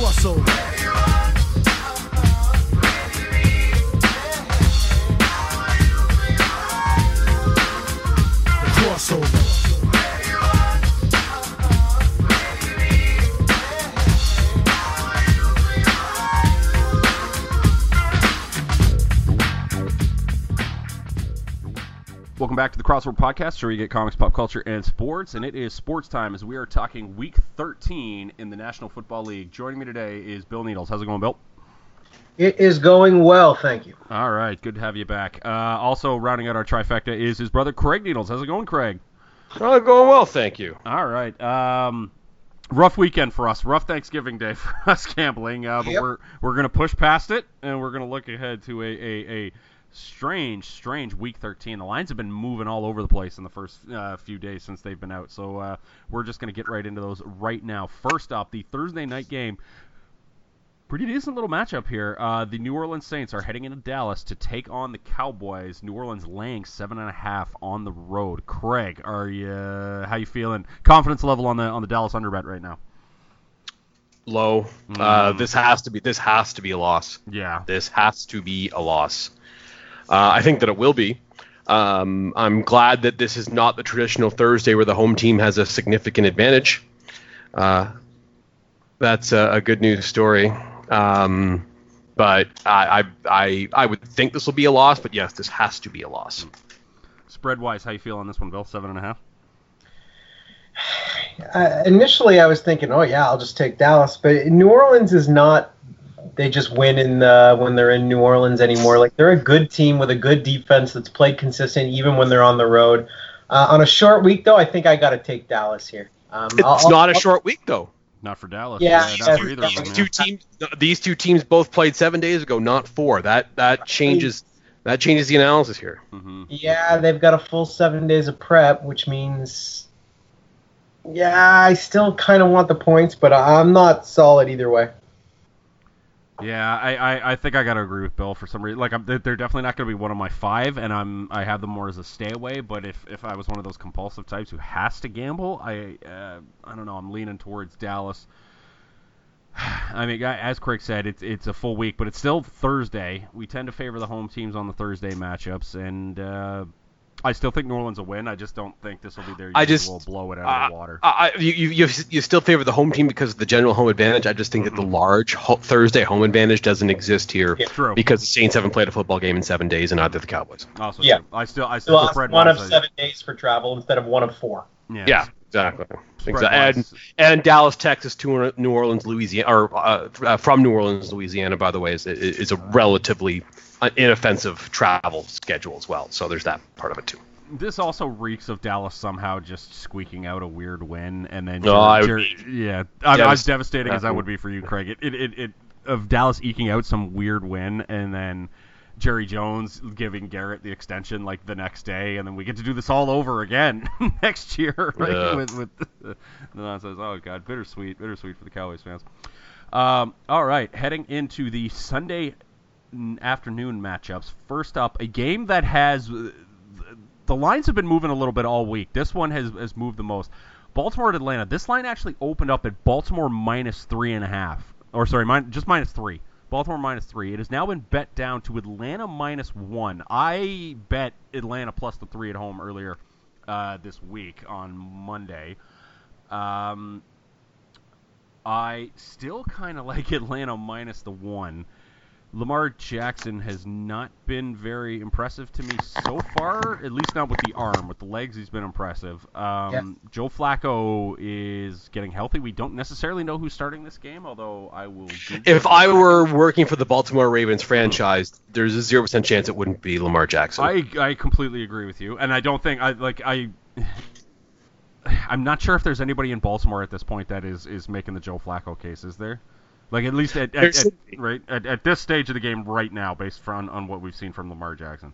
crossover. Welcome back to the Crossover Podcast, where you get comics, pop culture, and sports. And it is sports time as we are talking Week 13 in the National Football League. Joining me today is Bill Needles. How's it going, Bill? It is going well, thank you. All right, good to have you back. Uh, also, rounding out our trifecta is his brother Craig Needles. How's it going, Craig? Oh, going well, thank you. All right. Um, rough weekend for us. Rough Thanksgiving Day for us gambling. Uh, but Yep. we're we're gonna push past it, and we're gonna look ahead to a, a, a strange, strange Week 13. The lines have been moving all over the place in the first uh, few days since they've been out. So uh, we're just gonna get right into those right now. First up, the Thursday night game. Pretty decent little matchup here. Uh, the New Orleans Saints are heading into Dallas to take on the Cowboys. New Orleans laying seven and a half on the road. Craig, are you how you feeling? Confidence level on the on the Dallas underbet right now? Low. Uh, Mm. this has to be. This has to be a loss. Yeah. This has to be a loss. Uh, I think that it will be. Um, I'm glad that this is not the traditional Thursday where the home team has a significant advantage. Uh, that's a, a good news story. Um, but I, I, I, I would think this will be a loss. But yes, this has to be a loss. Spread wise, how you feel on this one, Bill? Seven and a half. Uh, initially, I was thinking, oh yeah, I'll just take Dallas, but New Orleans is not. They just win in the, when they're in New Orleans anymore. Like they're a good team with a good defense that's played consistent even when they're on the road. Uh, on a short week, though, I think I got to take Dallas here. Um, It's I'll- not a I'll- short week though. Not for Dallas. Yeah, not for yeah, either of them. These yeah. two teams, these two teams both played seven days ago, not four. That that changes that changes the analysis here. Mhm. Yeah, they've got a full seven days of prep, which means. Yeah, I still kind of want the points, but I'm not solid either way. Yeah, I, I, I think I gotta agree with Bill for some reason. Like, I'm, they're definitely not gonna be one of my five, and I'm I have them more as a stay away. But if, if I was one of those compulsive types who has to gamble, I uh, I don't know. I'm leaning towards Dallas. I mean, as Craig said, it's it's a full week, but it's still Thursday. We tend to favor the home teams on the Thursday matchups, and uh, I still think New Orleans will win. I just don't think this will be their I just- usual blow it out Uh, of the water. I, I- you, you, you you still favor the home team because of the general home advantage. I just think that the large ho- Thursday home advantage doesn't exist here Yeah. True. because the Saints haven't played a football game in seven days, and neither the Cowboys. Also, Yeah. true. I still I still lost spread one of seven days for travel instead of one of four. Yeah. Yeah, exactly. Exactly. And, and Dallas, Texas to New Orleans, Louisiana, or uh, uh, from New Orleans, Louisiana, by the way, is, is a relatively uh, inoffensive travel schedule as well. So there's that part of it too. This also reeks of Dallas somehow just squeaking out a weird win, and then No, I would yeah, I, I was devast- devastating as that would be for you, Craig. It, it, it, it of Dallas eking out some weird win, and then Jerry Jones giving Garrett the extension like the next day, and then we get to do this all over again next year, right? Yeah. With with the nonsense. Oh god, bittersweet, bittersweet for the Cowboys fans. Um, all right, heading into the Sunday afternoon matchups. First up, a game that has uh, the lines have been moving a little bit all week. This one has, has moved the most. Baltimore at Atlanta. This line actually opened up at Baltimore minus three and a half, or sorry, min- just minus three. Baltimore minus three. It has now been bet down to Atlanta minus one. I bet Atlanta plus the three at home earlier uh, this week on Monday. Um, I still kind of like Atlanta minus the one. Lamar Jackson has not been very impressive to me so far, at least not with the arm. With the legs, he's been impressive. Um, Joe Flacco is getting healthy. We don't necessarily know who's starting this game, although I will. If it. I were working for the Baltimore Ravens franchise, there's a zero percent chance it wouldn't be Lamar Jackson. I I completely agree with you, and I don't think I like I. I'm not sure if there's anybody in Baltimore at this point that is is making the Joe Flacco case. Is there? Like at least at, at, at right at, at this stage of the game right now, based on on what we've seen from Lamar Jackson.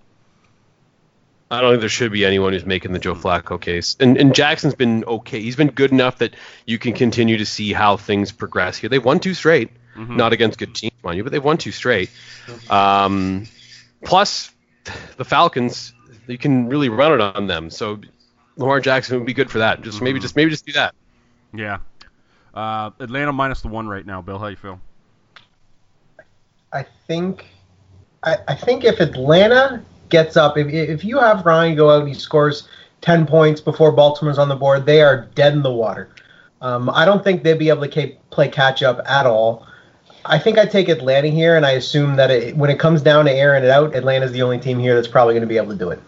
I don't think there should be anyone who's making the Joe Flacco case. And, and Jackson's been okay. He's been good enough that you can continue to see how things progress here. They've won two straight, Mhm. not against good teams, mind you, but they've won two straight. Um, plus, the Falcons, you can really run it on them. So Lamar Jackson would be good for that. Just maybe, just maybe just do that. Yeah. Uh, Atlanta minus the one right now. Bill, how you feel? I think, I, I think if Atlanta gets up, if, if you have Ryan go out and he scores ten points before Baltimore's on the board, they are dead in the water. Um, I don't think they'd be able to ca- play catch up at all. I think I take Atlanta here, and I assume that it, when it comes down to airing it out, Atlanta's the only team here that's probably going to be able to do it.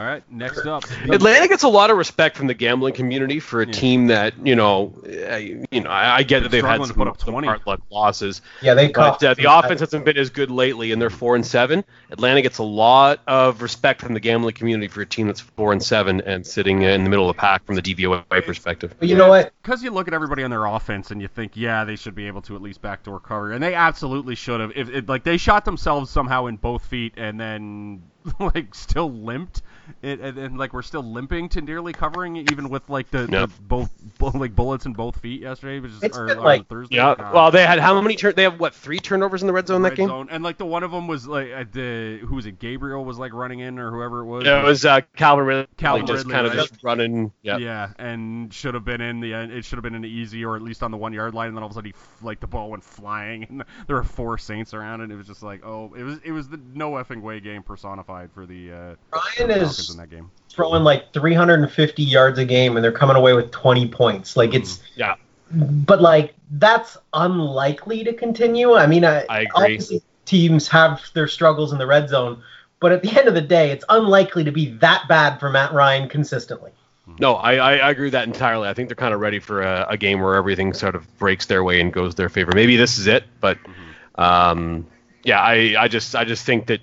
All right, next up. Atlanta gets a lot of respect from the gambling community for a Yeah. team that you know, uh, you know, I, I get that they've had Struggling to some, put up some hard luck losses, Yeah, they but coughed uh, the offense hasn't been as good lately, and they're four and seven. Atlanta gets a lot of respect from the gambling community for a team that's four and seven and sitting in the middle of the pack from the DVOA perspective. But you know what? Because you look at everybody on their offense and you think, yeah, they should be able to at least backdoor cover, and they absolutely should have. If it, like they shot themselves somehow in both feet and then like still limped, it, and, and like we're still limping to nearly covering, even with like the, Yep. the both like bullets in both feet yesterday, which is or, been or like- Thursday. Yeah, God. well, they had how many turn? They have what three turnovers in the red zone that game? zone. and like the one of them was like uh, the who was it? Gabriel was like running in or whoever it was. Yeah, it was uh, Calvin Ridley Calvin just Ridley, kind of right? just running. Yeah. Yeah, and should have been in the end. It should have been an easy or at least on the one yard line. And then all of a sudden, he like the ball went flying, and there were four Saints around, and it was just like, oh, it was it was the no effing way game personified for the uh, Ryan Falcons is in that game. throwing like 350 yards a game, and they're coming away with 20 points. Like it's, Yeah. but like that's unlikely to continue. I mean, I, I agree. Obviously, teams have their struggles in the red zone, but at the end of the day, it's unlikely to be that bad for Matt Ryan consistently. No, I, I, I agree with that entirely. I think they're kind of ready for a, a game where everything sort of breaks their way and goes their favor. Maybe this is it, but um, yeah, I, I just I just think that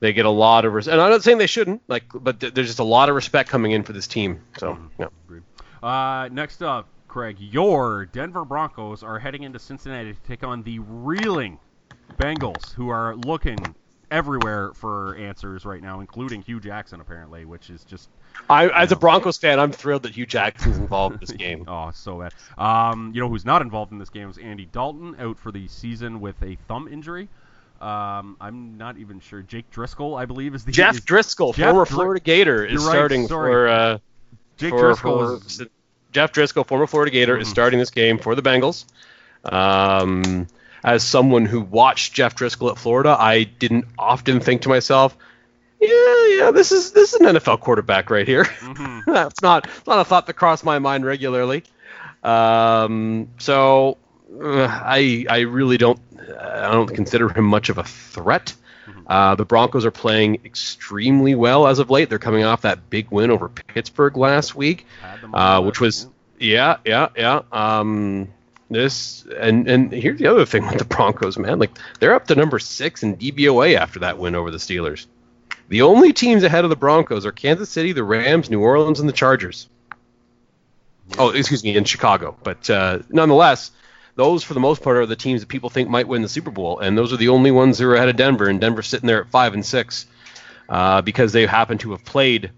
they get a lot of res- and I'm not saying they shouldn't like, but th- there's just a lot of respect coming in for this team. So yeah. Agreed. Uh, next up, Craig, your Denver Broncos are heading into Cincinnati to take on the reeling Bengals, who are looking everywhere for answers right now, including Hue Jackson apparently, which is just I as a Broncos fan, I'm thrilled that Hue Jackson's involved in this game. Oh, so bad. Um, you know who's not involved in this game is Andy Dalton, out for the season with a thumb injury. Um, I'm not even sure. Jake Driskel, I believe, is the Jeff is- Driskel, Jeff former Dri- Florida Gator, is right, starting sorry. for uh, Jake for- Driskel for- is Jeff Driskel, former Florida Gator, is Mhm. starting this game for the Bengals. Um, as someone who watched Jeff Driskel at Florida, I didn't often think to myself, "Yeah, yeah, this is this is an NFL quarterback right here." Mhm. That's not it's not a thought that crossed my mind regularly. Um, so I I really don't I don't consider him much of a threat. Uh, the Broncos are playing extremely well as of late. They're coming off that big win over Pittsburgh last week, uh, which was yeah, yeah, yeah. Um, this and and here's the other thing with the Broncos, man. Like they're up to number six in DVOA after that win over the Steelers. The only teams ahead of the Broncos are Kansas City, the Rams, New Orleans, and the Chargers. Oh, excuse me, in Chicago. But uh, nonetheless, those for the most part are the teams that people think might win the Super Bowl, and those are the only ones who are ahead of Denver. And Denver's sitting there at five and six uh, because they happen to have played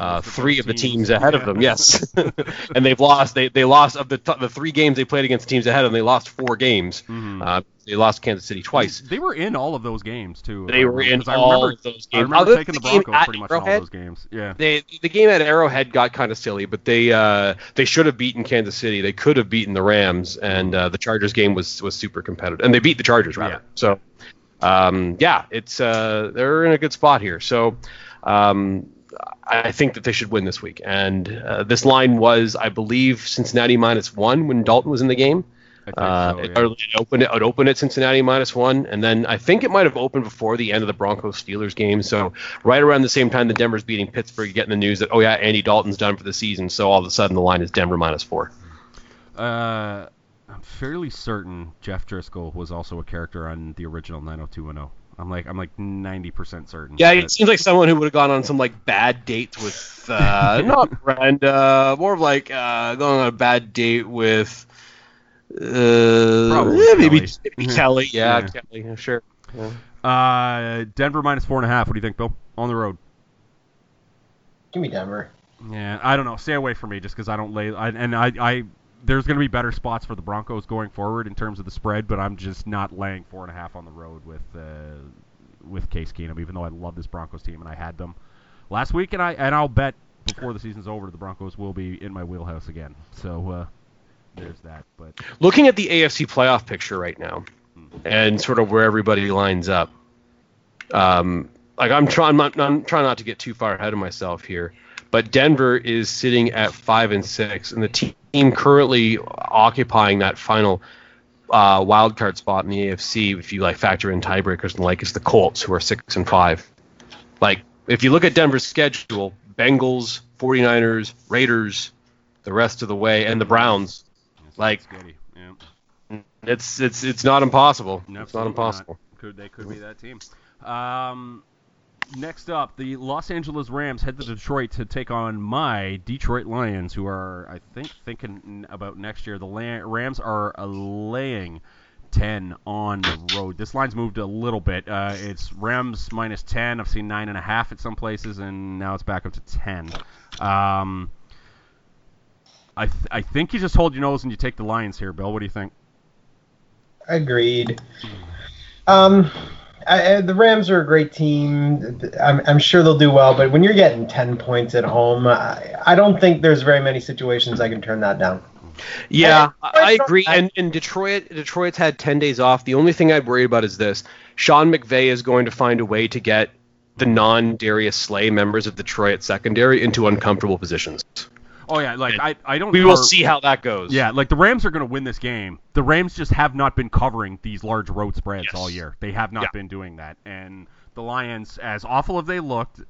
uh, three of the teams. ahead of them. Yes, and they've lost. They they lost of the t- the three games they played against teams ahead of them. They lost four games. Mhm. Uh, they lost Kansas City twice. They were in all of those games too. They were in I all remember, of those I games. remember Other taking the the Broncos pretty much in all those games. Yeah. They the game at Arrowhead got kind of silly, but they uh, they should have beaten Kansas City. They could have beaten the Rams, and uh, the Chargers game was was super competitive, and they beat the Chargers rather. Yeah. So, um, yeah, it's uh, they're in a good spot here. So, um, I think that they should win this week. And uh, this line was, I believe, Cincinnati minus one when Dalton was in the game. I think Uh, so, it, yeah. or it opened it, it opened at Cincinnati minus one, and then I think it might have opened before the end of the Broncos Steelers game. So right around the same time that Denver's beating Pittsburgh, getting the news that oh yeah, Andy Dalton's done for the season. So all of a sudden the line is Denver minus four. Uh, I'm fairly certain Jeff Driskel was also a character on the original 90210. I'm like I'm like 90% certain. Yeah, that- it seems like someone who would have gone on some like bad dates with uh, not Brenda, more of like uh, going on a bad date with. Uh, Probably yeah, maybe, Kelly. maybe Kelly. Yeah, Yeah. Kelly. yeah, Sure. Yeah. Uh, Denver minus four and a half. What do you think, Bill? On the road. Give me Denver. Yeah, I don't know. Stay away from me just because I don't lay. I, and I, I, there's going to be better spots for the Broncos going forward in terms of the spread, but I'm just not laying four and a half on the road with, uh, with Case Keenum. Even though I love this Broncos team and I had them last week, and I and I'll bet before the season's over, the Broncos will be in my wheelhouse again. So uh, there's that. But Looking at the AFC playoff picture right now, and sort of where everybody lines up, um, like I'm trying, not, I'm trying not to get too far ahead of myself here, but Denver is sitting at five and six, and the team currently occupying that final uh, wild card spot in the AFC, if you like factor in tiebreakers and like, is the Colts, who are six and five. Like, if you look at Denver's schedule, Bengals, 49ers, Raiders, the rest of the way, and the Browns, like Yeah. it's it's it's not impossible. It's not impossible. Could they could be that team? Um, next up, the Los Angeles Rams head to Detroit to take on my Detroit Lions, who are I think thinking about next year. The Rams are laying. 10 on the road. This line's moved a little bit. Uh, it's Rams minus 10. I've seen nine and a half at some places, and now it's back up to 10. Um, I th- I think you just hold your nose and you take the Lions here, Bill. What do you think? Agreed. Um, I, I- the Rams are a great team. I'm, I'm sure they'll do well, but when you're getting 10 points at home, I, I don't think there's very many situations I can turn that down. Yeah, I- I, I I don't- agree. I- And, and Detroit, Detroit's had ten days off. The only thing I'd worry about is this: Sean McVay is going to find a way to get the non-Darius Slay members of Detroit secondary into uncomfortable positions. Oh yeah, like I, I don't. We will or- see how that goes. Yeah, like the Rams are going to win this game. The Rams just have not been covering these large road spreads Yes. all year. They have not Yeah. been doing that. And the Lions, as awful as they looked,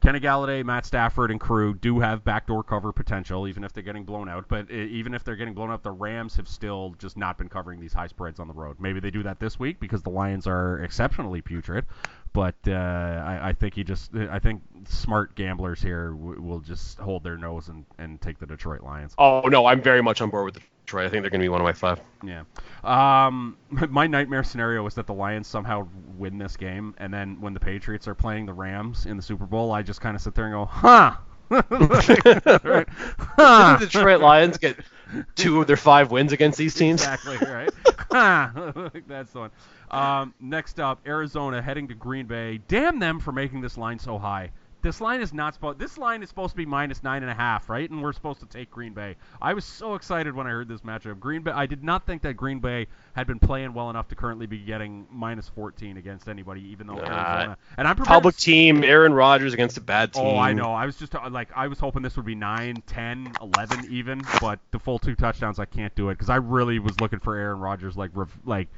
Kenny Golladay, Matt Stafford, and crew do have backdoor cover potential, even if they're getting blown out. But even if they're getting blown out, the Rams have still just not been covering these high spreads on the road. Maybe they do that this week because the Lions are exceptionally putrid. But uh, I, I think he just, I think smart gamblers here w- will just hold their nose and, and take the Detroit Lions. Oh no, I'm very much on board with Detroit. I think they're going to be one of my five. Yeah. Um, my nightmare scenario was that the Lions somehow win this game, and then when the Patriots are playing the Rams in the Super Bowl, I just kind of sit there and go, huh. Right. Huh. Didn't the Detroit Lions get two of their five wins against these teams? Exactly right. That's the one. Um, next up, Arizona heading to Green Bay. Damn them for making this line so high. This line is not supposed. This line is supposed to be minus nine and a half, right? And we're supposed to take Green Bay. I was so excited when I heard this matchup. Green Bay. I did not think that Green Bay had been playing well enough to currently be getting minus 14 against anybody, even though Arizona. And I'm Public to- team, Aaron Rodgers against a bad team. Oh, I know. I was just uh, like, I was hoping this would be 9, 10, 11 even, but the full two touchdowns, I can't do it because I really was looking for Aaron Rodgers, like, like,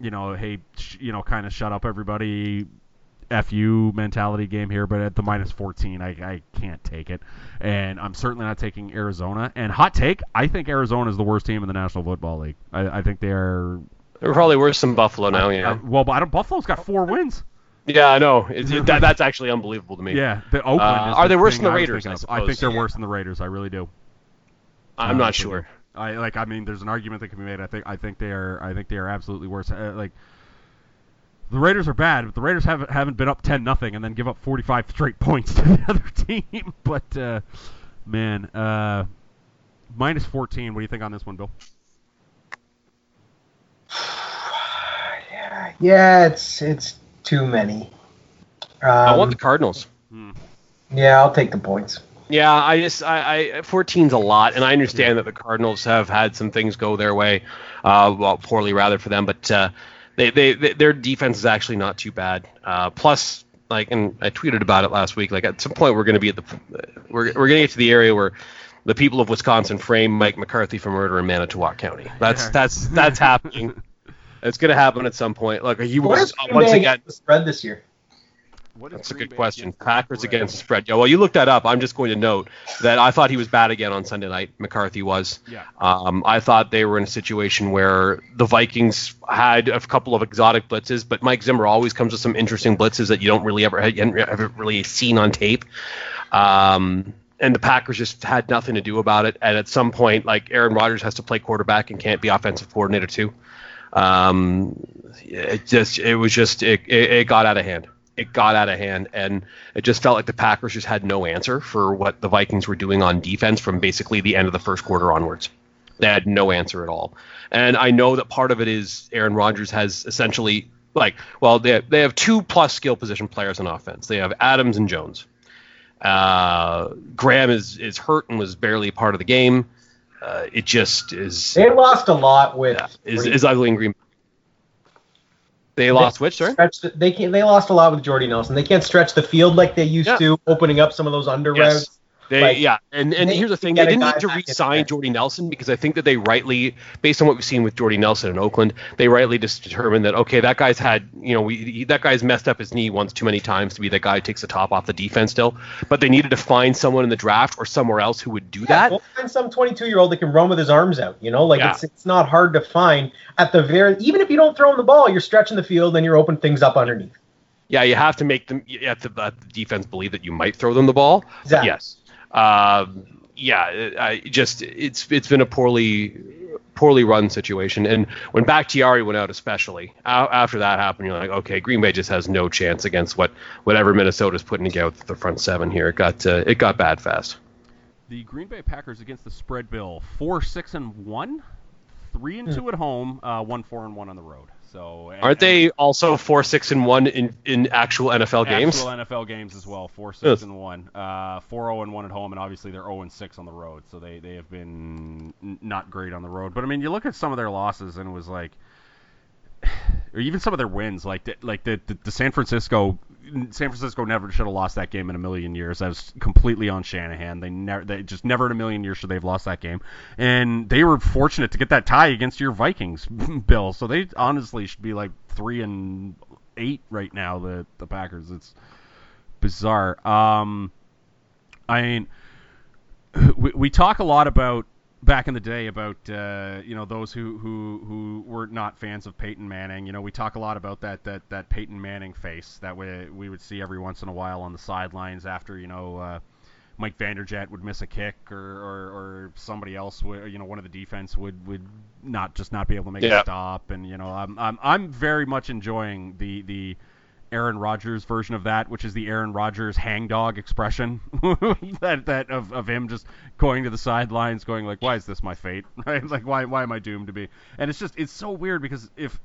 you know, hey, sh- you know, kind of shut up everybody, fu mentality game here. But at the minus 14, I, I can't take it, and I'm certainly not taking Arizona. And hot take, I think Arizona is the worst team in the National Football League. I, I think they are. They're probably worse than Buffalo now. Yeah, well, but I don't. Buffalo's got four wins. yeah, I know. It, that, that's actually unbelievable to me. Yeah, the Oakland. Uh, are the they worse than the Raiders, I. I think they're Yeah. worse than the Raiders. I really do. I'm Uh, not sure. I like. I mean, there's an argument that can be made. I think. I think they are. I think they are absolutely worse. Uh, like the Raiders are bad, but the Raiders haven't haven't been up ten nothing and then give up 45 straight points to the other team. But uh, man, uh, minus 14. What do you think on this one, Bill? Yeah, it's it's too many. Um, I want the Cardinals. yeah, I'll take the points. Yeah, I just I, I 14's a lot, and I understand that the Cardinals have had some things go their way, uh, well, poorly rather for them, but uh, they, they, they their defense is actually not too bad. Uh, plus, like, and I tweeted about it last week. Like, at some point, we're going to be at the we're we're going to get to the area where the people of Wisconsin frame Mike McCarthy for murder in Manitowoc County. That's Yeah. that's that's happening. It's going to happen at some point. Like, you What was once again. spread this year? What That's a good Bay question. against Packers spread? against spread. Yeah, well, you looked that up. I'm just going to note that I thought he was bad again on Sunday night. McCarthy was. Yeah. Um, I thought they were in a situation where the Vikings had a couple of exotic blitzes, but Mike Zimmer always comes with some interesting blitzes that you don't really ever haven't really seen on tape. Um, and the Packers just had nothing to do about it. And at some point, like Aaron Rodgers has to play quarterback and can't be offensive coordinator too. Um, it just it was just it, it, it got out of hand. It got out of hand, and it just felt like the Packers just had no answer for what the Vikings were doing on defense from basically the end of the first quarter onwards. They had no answer at all. And I know that part of it is Aaron Rodgers has essentially like well they they have two plus skill position players on offense. They have Adams and Jones. Uh, Graham is is hurt and was barely a part of the game. Uh, it just is They lost a lot with. yeah, is, is ugly in Green. They lost which, sorry? Stretch the, they can, they lost a lot with Jordy Nelson. They can't stretch the field like they used Yeah. to, opening up some of those under Yes. routes. They, Like, yeah, and and here's the thing: they didn't need to re-sign. Jordy Nelson because I think that they rightly, based on what we've seen with Jordy Nelson in Oakland, they rightly just determined that okay, that guy's had, you know, we he, that guy's messed up his knee once too many times to be the guy who takes the top off the defense still. But they needed to find someone in the draft or somewhere else who would do Yeah, that. go find some 22 year old that can run with his arms out. You know, like Yeah. it's it's not hard to find. At the very, even if you don't throw him the ball, you're stretching the field and you're opening things up underneath. Yeah, you have to make them. You have to the defense believe that you might throw them the ball. Exactly. Yes. Um, yeah. I just it's it's been a poorly poorly run situation, and when Bakhtiari went out, especially after that happened, you're like, okay, Green Bay just has no chance against what whatever Minnesota's putting together with the front seven here. It got uh, it got bad fast. The Green Bay Packers against the spread bill four six and one, three and two at home, uh, one four and one on the road. So and- Aren't they also four six and one in in actual NFL games? Actual NFL games as well, four six Yes. and one, uh, four zero and one at home, and obviously they're zero and six on the road. So they they have been n- not great on the road. But I mean, you look at some of their losses, and it was like, or even some of their wins, like the, like the, the the San Francisco. San Francisco never should have lost that game in a million years. That was completely on Shanahan. They never, they just never in a million years should they have lost that game. And they were fortunate to get that tie against your Vikings, Bill. So they honestly should be like three and eight right now. The the Packers. It's bizarre. Um, I mean, we, we talk a lot about back in the day about uh, you know those who, who who were not fans of Peyton Manning. You know, we talk a lot about that that that Peyton Manning face that we we would see every once in a while on the sidelines after you know. Uh, Mike Vanderjagt would miss a kick, or, or, or somebody else would, you know, one of the defense would, would not just not be able to make Yeah. a stop, and you know, I'm, I'm I'm very much enjoying the the Aaron Rodgers version of that, which is the Aaron Rodgers hangdog expression that that of, of him just going to the sidelines, going like, "Why is this my fate?" Right? Like, why why am I doomed to be? And it's just it's so weird because if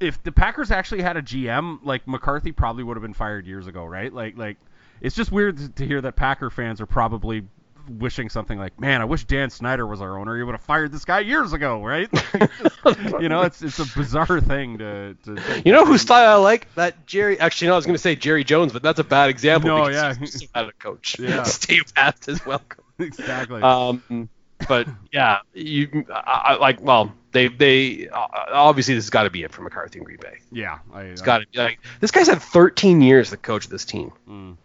if the Packers actually had a GM, like McCarthy probably would have been fired years ago, right? Like like it's just weird to- to hear that Packer fans are probably wishing something like, "Man, I wish Dan Snyder was our owner. He would have fired this guy years ago, right?" Just- you know, it's it's a bizarre thing to. to You know whose style I like? That Jerry. Actually, no, I was going to say Jerry Jones, but that's a bad example. No, because yeah. he's so bad a coach. Yeah. Steve Past is welcome. exactly. Um, but yeah, you I, I, like. Well, they they uh, obviously this has got to be it for McCarthy and Green Bay. yeah, I, It's got to be like this guy's had 13 years to coach this team. Mm.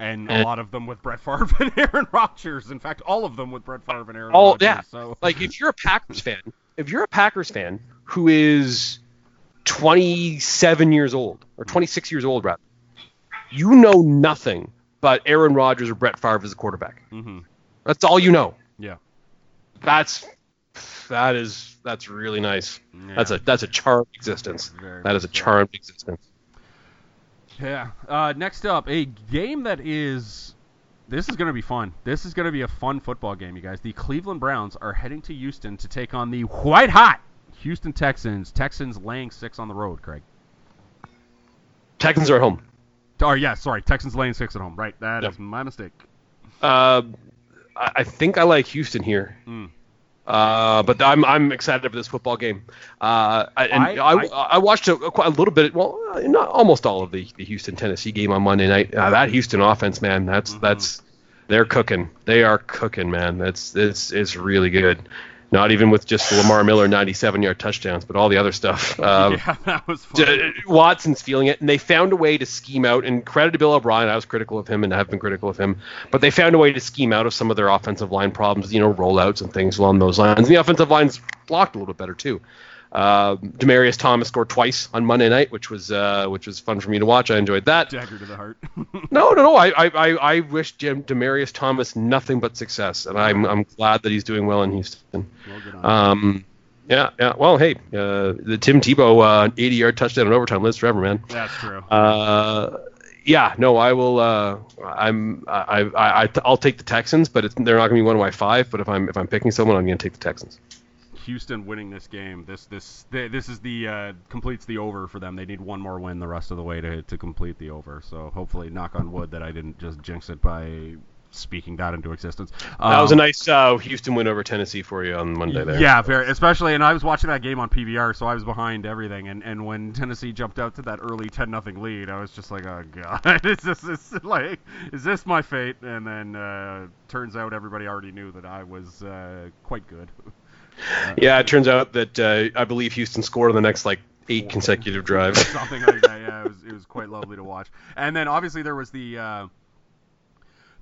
And a lot of them with Brett Favre and Aaron Rodgers. In fact, all of them with Brett Favre and Aaron All Rodgers. yeah, So like if you're a Packers fan, if you're a Packers fan who is 27 years old or 26 years old rather, you know nothing but Aaron Rodgers or Brett Favre as a quarterback. hmm That's all you know. yeah, That's that is that's really nice. Yeah. That's a that's a charmed existence. Very That is a charmed existence. Yeah. Uh, next up, a game that is. This is going to be fun. This is going to be a fun football game, you guys. The Cleveland Browns are heading to Houston to take on the white hot Houston Texans. Texans laying six on the road, Craig. Texans are at home. Oh, yeah, sorry. Texans laying six at home. Right. that is Yep. my mistake. Uh, I, I think I like Houston here. Mm. Uh, but I'm I'm excited for this football game. Uh, I, and I- I, I, watched a, quite a little bit. Well, uh, not almost all of the, the Houston Tennessee game on Monday night. Uh, that Houston offense, man, that's Mm-hmm. that's they're cooking. They are cooking, man. That's it's it's really good. Not even with just Lamar Miller 97 yard touchdowns, but all the other stuff. Uh, yeah, that was fun. Watson's feeling it, and they found a way to scheme out. And credit to Bill O'Brien, I was critical of him and have been critical of him, but they found a way to scheme out of some of their offensive line problems, you know, rollouts and things along those lines. And the offensive line's blocked a little bit better too. Uh, Demaryius Thomas scored twice on Monday night, which was uh, which was fun for me to watch. I enjoyed that. Dagger to the heart. No, no, no. I, I, I, wish Jim Demaryius Thomas nothing but success, and I'm I'm glad that he's doing well in Houston. well, Um, yeah, yeah. Well, hey, uh, the Tim Tebow uh, 80 yard touchdown in overtime lives forever, man. That's true. Uh, yeah, no, I will. Uh, I'm. I, I, I, I'll take the Texans, but it's, they're not going to be one of my five. But if I'm if I'm picking someone, I'm going to take the Texans. Houston winning this game. This this th- this is the uh, completes the over for them. They need one more win the rest of the way to to complete the over. So hopefully, knock on wood that I didn't just jinx it by speaking that into existence. that was a Um, nice uh, Houston win over Tennessee for you on Monday there. Yeah, very especially, and I was watching that game on PVR, so I was behind everything. And, and when Tennessee jumped out to that early ten nothing lead, I was just like, oh god, is this is like, is this my fate? And then uh, turns out everybody already knew that I was uh, quite good. Yeah, it turns out that uh, I believe Houston scored on the next like eight consecutive drives. something like that. Yeah, it was it was quite lovely to watch. And then obviously there was the uh,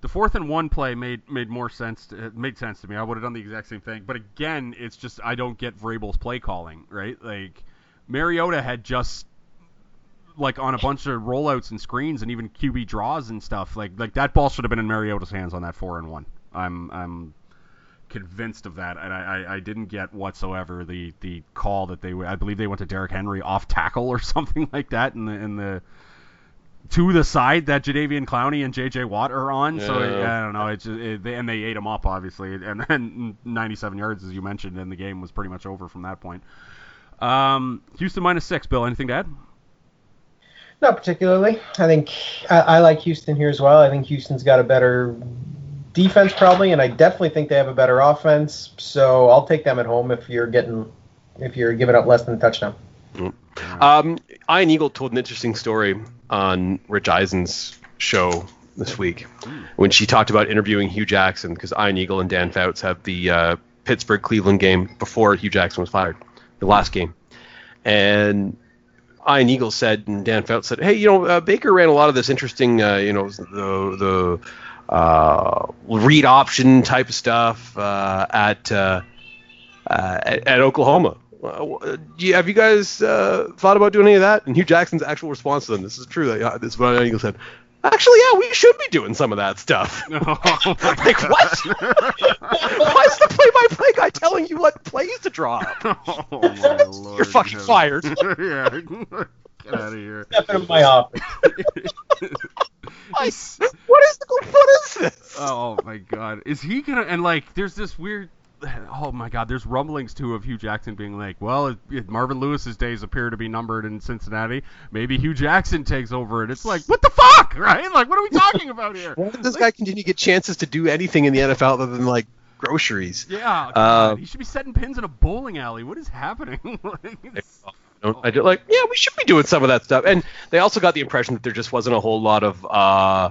the fourth and one play made made more sense. To, it made sense to me. I would have done the exact same thing. But again, it's just I don't get Vrabel's play calling. Right, like Mariota had just like on a bunch of rollouts and screens and even QB draws and stuff. Like like that ball should have been in Mariota's hands on that four and one. I'm I'm convinced of that, and I, I, I didn't get whatsoever the, the call that they I believe they went to Derrick Henry off tackle or something like that in the in the to the side that Jadeveon Clowney and J.J. Watt are on. So Yeah. I don't know. It's just, it, they, and they ate him up obviously, and then 97 yards as you mentioned, and the game was pretty much over from that point. Um, Houston minus six. Bill, anything to add? Not particularly. I think I, I like Houston here as well. I think Houston's got a better defense probably, and I definitely think they have a better offense. So I'll take them at home if you're getting if you're giving up less than a touchdown. Um, Ian Eagle told an interesting story on Rich Eisen's show this week when she talked about interviewing Hue Jackson because Ian Eagle and Dan Fouts have the uh, Pittsburgh Cleveland game before Hue Jackson was fired, the last game, and Ian Eagle said and Dan Fouts said, "Hey, you know, uh, Baker ran a lot of this interesting, uh, you know, the the read option type of stuff uh, at, uh, uh, at at Oklahoma." Uh, do you- have you guys uh, thought about doing any of that? And Hue Jackson's actual response to them, this is true. Uh, this is what Ian Eagle said. Actually, yeah, we should be doing some of that stuff. Oh my Like what? Why is the play-by-play guy telling you what plays to draw? Oh my lord. You're fucking no. fired. yeah. Get out of here. Step into my office. I, what is the, what is this? Oh my god. Is he gonna and like there's this weird oh my god, there's rumblings too of Hue Jackson being like, well, if, if Marvin Lewis's days appear to be numbered in Cincinnati, maybe Hue Jackson takes over and it's like, what the fuck? Right? Like what are we talking about here? Why does this guy continue to get chances to do anything in the NFL other than like groceries? Yeah, God, Uh, he should be setting pins in a bowling alley. What is happening? like, I do like yeah we should be doing some of that stuff and they also got the impression that there just wasn't a whole lot of uh,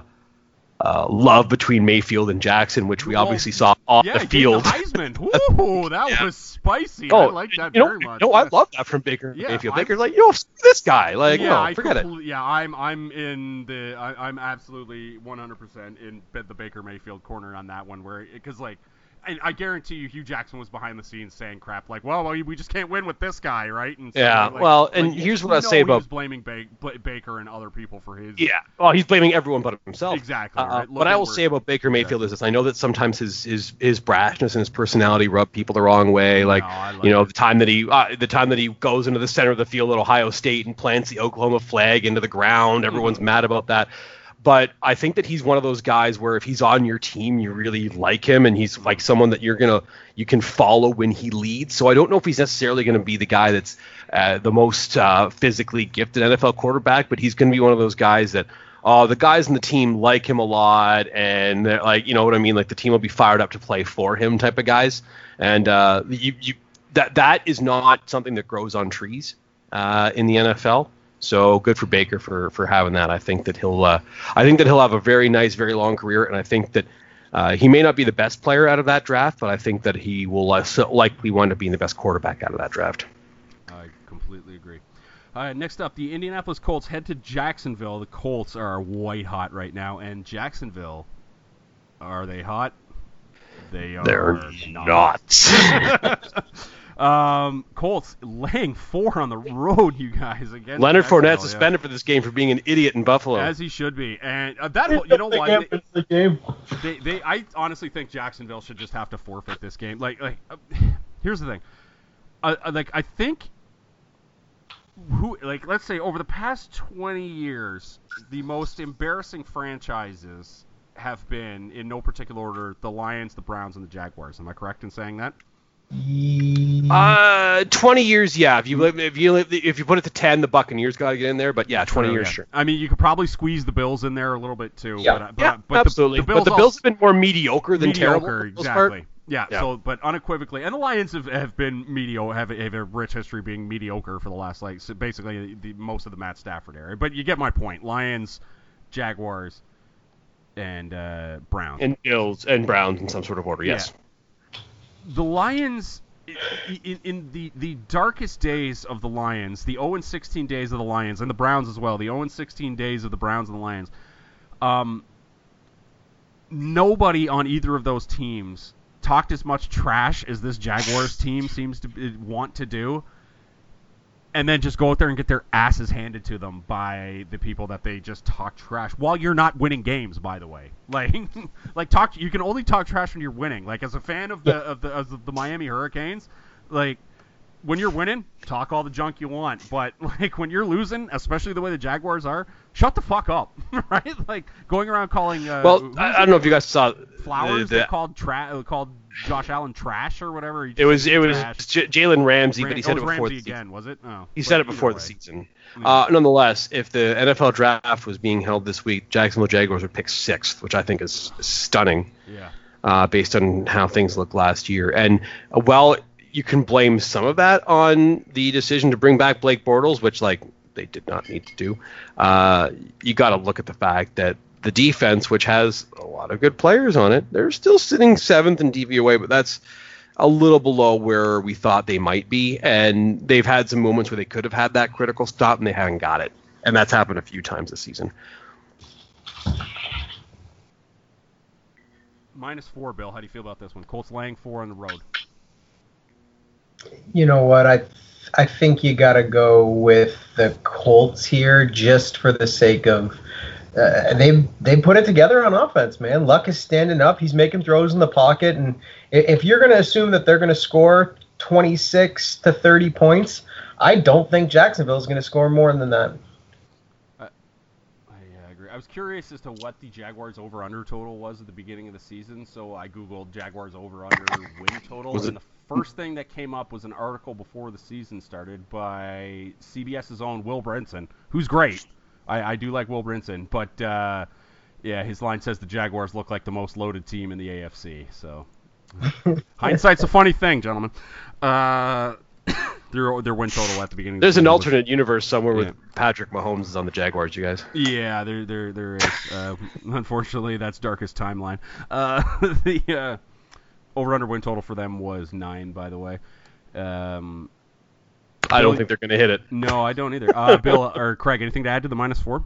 uh, love between Mayfield and Jackson which we Well, obviously saw on yeah, the he gave him field. the Heisman. Ooh, that Yeah. was spicy. Oh, I like that you know, very much. no, I love that from Baker Yeah, Mayfield. Baker's like, yo, this guy. Like, yeah, no, I forget it. Yeah, I'm I'm in the I, I'm absolutely 100% in the Baker Mayfield corner on that one where because like I, I guarantee you Hue Jackson was behind the scenes saying crap like, well, well we just can't win with this guy, right? And so, Yeah, like- well, and you- here's what I say he about- was blaming ba- Ba- Baker and other people for his Yeah. Well, he's blaming everyone but himself. Exactly, Uh, right. What I will say about Baker Mayfield is this: I know that sometimes his his his brashness and his personality rub people the wrong way. Like, like you know, it. the time that he uh, the time that he goes into the center of the field at Ohio State and plants the Oklahoma flag into the ground. Everyone's Mm-hmm. mad about that. But I think that he's one of those guys where if he's on your team, you really like him, and he's like someone that you're gonna you can follow when he leads. So I don't know if he's necessarily going to be the guy that's uh, the most uh, physically gifted NFL quarterback, but he's going to be one of those guys that uh, the guys in the team like him a lot, and they're like you know what I mean. Like the team will be fired up to play for him, type of guys. And uh, you, you that that is not something that grows on trees uh, in the NFL. So good for Baker for for having that. I think that he'll uh, I think that he'll have a very nice, very long career, and I think that uh, he may not be the best player out of that draft, but I think that he will uh, likely wind up being the best quarterback out of that draft. I completely agree. All right, next up, the Indianapolis Colts head to Jacksonville. The Colts are white hot right now, and Jacksonville, are they hot? They are They're not. not. um, Colts laying four on the road, you guys. Against Leonard Fournette Jacksonville, suspended for this game for being an idiot in Buffalo. as he should be, and uh, that whole- you know why It's the game. they, they I honestly think Jacksonville should just have to forfeit this game. Like, like uh, here's the thing. Uh, uh, like, I think who, like, let's say over the past 20 years, the most embarrassing franchises have been, in no particular order, the Lions, the Browns, and the Jaguars. Am I correct in saying that? Uh, 20 years, yeah. If you if you if you put it to 10, the Buccaneers got to get in there. But yeah, 20 years, Yeah. sure. I mean, you could probably squeeze the Bills in there a little bit too. Yeah. but, but, yeah, but absolutely. The, the Bills but the Bills have been more mediocre than terrible. mediocre, for the most part. exactly. Yeah, Yeah. So, but unequivocally, and the Lions have, have been mediocre, have, a- have a rich history being mediocre for the last like so basically the, most of the Matt Stafford era. But you get my point. Lions, Jaguars, and uh, Browns. And Bills and Browns in some sort of order. Yes. The Lions in, in the the darkest days of the Lions, the 0 and 16 days of the Lions, and the Browns as well, the 0 and 16 days of the Browns and the Lions. Um, nobody on either of those teams talked as much trash as this Jaguars team seems to be- want to do. And then just go out there and get their asses handed to them by the people that they just talk trash while you're not winning games. By the way, like, like talk. You can only talk trash when you're winning. Like as a fan of the of the of the Miami Hurricanes, like when you're winning, talk all the junk you want. But like when you're losing, especially the way the Jaguars are, shut the fuck up, right? Like going around calling. Uh, Well, I. I don't know if you guys saw Flowers. the- they called tra- called Josh Allen trash or whatever. It was it was. J- Jalen Ramsey, Ram- but he oh, said it it was before Ramsey the season. again, was it? Oh, He said it before the season. Uh, nonetheless, if the NFL draft was being held this week, Jacksonville Jaguars would pick sixth, which I think is stunning. Yeah. uh, based on how things looked last year. And uh, while you can blame some of that on the decision to bring back Blake Bortles, which like they did not need to do, uh, you got to look at the fact that the defense, which has a lot of good players on it, they're still sitting seventh in DVOA, but that's a little below where we thought they might be. And they've had some moments where they could have had that critical stop, and they haven't got it. And that's happened a few times this season. Minus four, Bill. How do you feel about this one? Colts laying four on the road. You know what? I I think you got to go with the Colts here, just for the sake of uh, they they put it together on offense, man. Luck is standing up. He's making throws in the pocket, and if you're going to assume that they're going to score 26 to 30 points, I don't think Jacksonville is going to score more than that. I agree. I was curious as to what the Jaguars over under total was at the beginning of the season, so I googled Jaguars over under win total, Was and it- the first thing that came up was an article before the season started by CBS's own Will Brinson, who's great. I, I do like Will Brinson, but uh, yeah, his line says the Jaguars look like the most loaded team in the AFC. So hindsight's a funny thing, gentlemen. Uh, their their win total at the beginning. of the There's an season alternate universe somewhere Yeah. with Patrick Mahomes is on the Jaguars, you guys. Yeah, there, there, there is. Uh, unfortunately, that's darkest timeline. Uh, the uh, over/under win total for them was nine, by the way. Um, I don't Really? think they're going to hit it. no, I don't either. Uh, Bill or Craig, anything to add to the minus four?